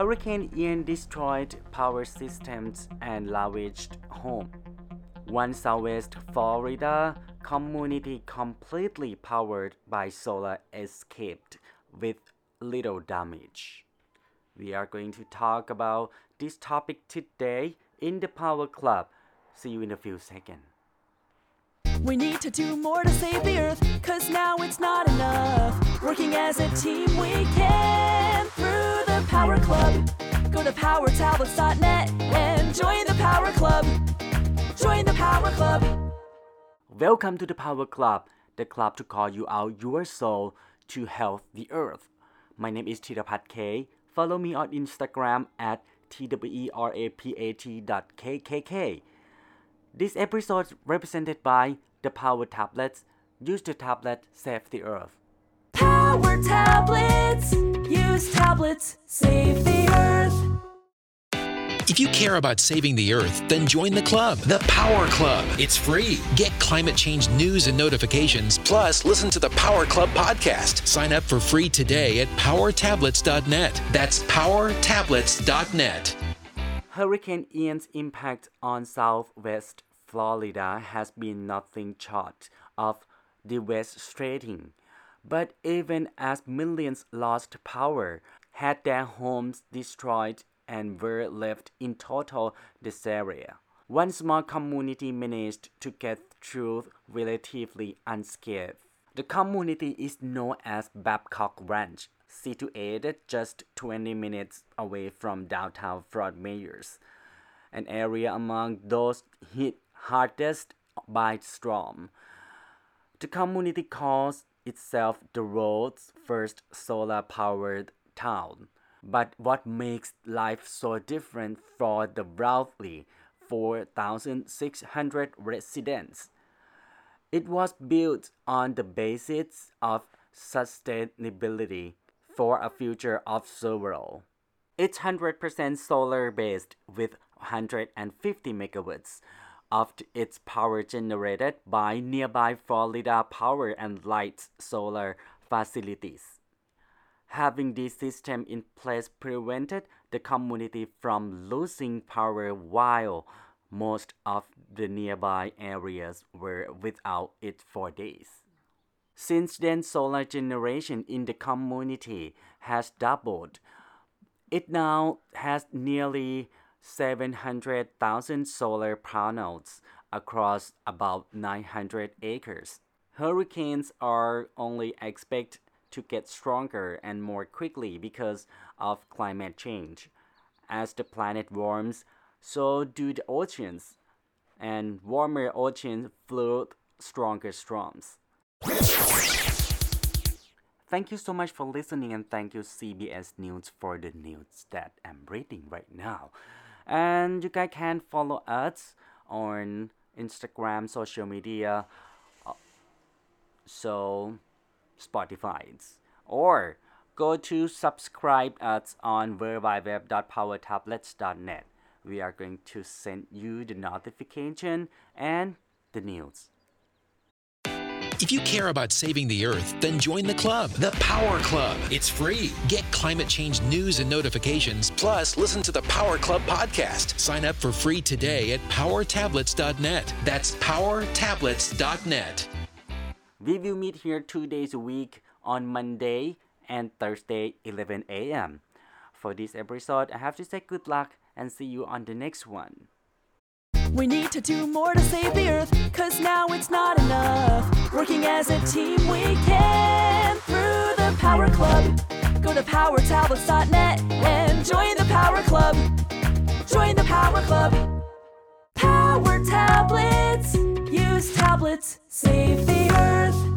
Hurricane Ian destroyed power systems and ravaged home. One Southwest Florida community completely powered by solar escaped with little damage. We are going to talk about this topic today in the Power Club. See you in a few seconds. We need to do more to save the earth, cause now it's not enough. Working as a team, we can Power Club. Go to powertablets.net and join the Power Club. Join the Power Club. Welcome to the Power Club, the club to call you out your soul to help the earth. My name is Thirapat K. Follow me on Instagram at twerapat.kkk. This episode is represented by the Power Tablets. Use the tablet, save the earth. Power tablets. Use tablets. Save the earth. If you care about saving the earth, then join the club, the Power Club. It's free. Get climate change news and notifications, plus listen to the Power Club podcast. Sign up for free today at powertablets.net. That's powertablets.net. Hurricane Ian's impact on southwest Florida has been nothing short of devastating. But even as millions lost power, had their homes destroyed, and were left in total disarray, one small community managed to get through relatively unscathed. The community is known as Babcock Ranch, situated just 20 minutes away from downtown Fort Myers, an area among those hit hardest by storm. The community calls itself the world's first solar powered town. But what makes life so different for the roughly 4,600 residents? It was built on the basis of sustainability for a future of solar. It's 100% solar based with 150 megawatts of its power generated by nearby Florida Power and Light solar facilities. Having this system in place prevented the community from losing power while most of the nearby areas were without it for days. Since then, solar generation in the community has doubled. It now has nearly 700,000 solar panels across about 900 acres. Hurricanes are only expected to get stronger and more quickly because of climate change. As the planet warms, so do the oceans, and warmer oceans flood stronger storms. Thank you so much for listening, and thank you CBS News for the news that I'm reading right now. And you guys can follow us on Instagram, social media, uh, so Spotify, or go to subscribe us on worldwideweb.powertablets.net. We are going to send you the notification and the news. If you care about saving the earth, then join the club, the Power Club. It's free. Get climate change news and notifications, plus listen to the Power Club podcast. Sign up for free today at powertablets.net. That's powertablets.net. We will meet here two days a week on Monday and Thursday, 11 a.m. For this episode, I have to say good luck and see you on the next one. We need to do more to save the earth, cause now it's not enough. Working as a team, we can through the Power Club. Go to powertablets.net and join the Power Club. Join the Power Club. Save the earth.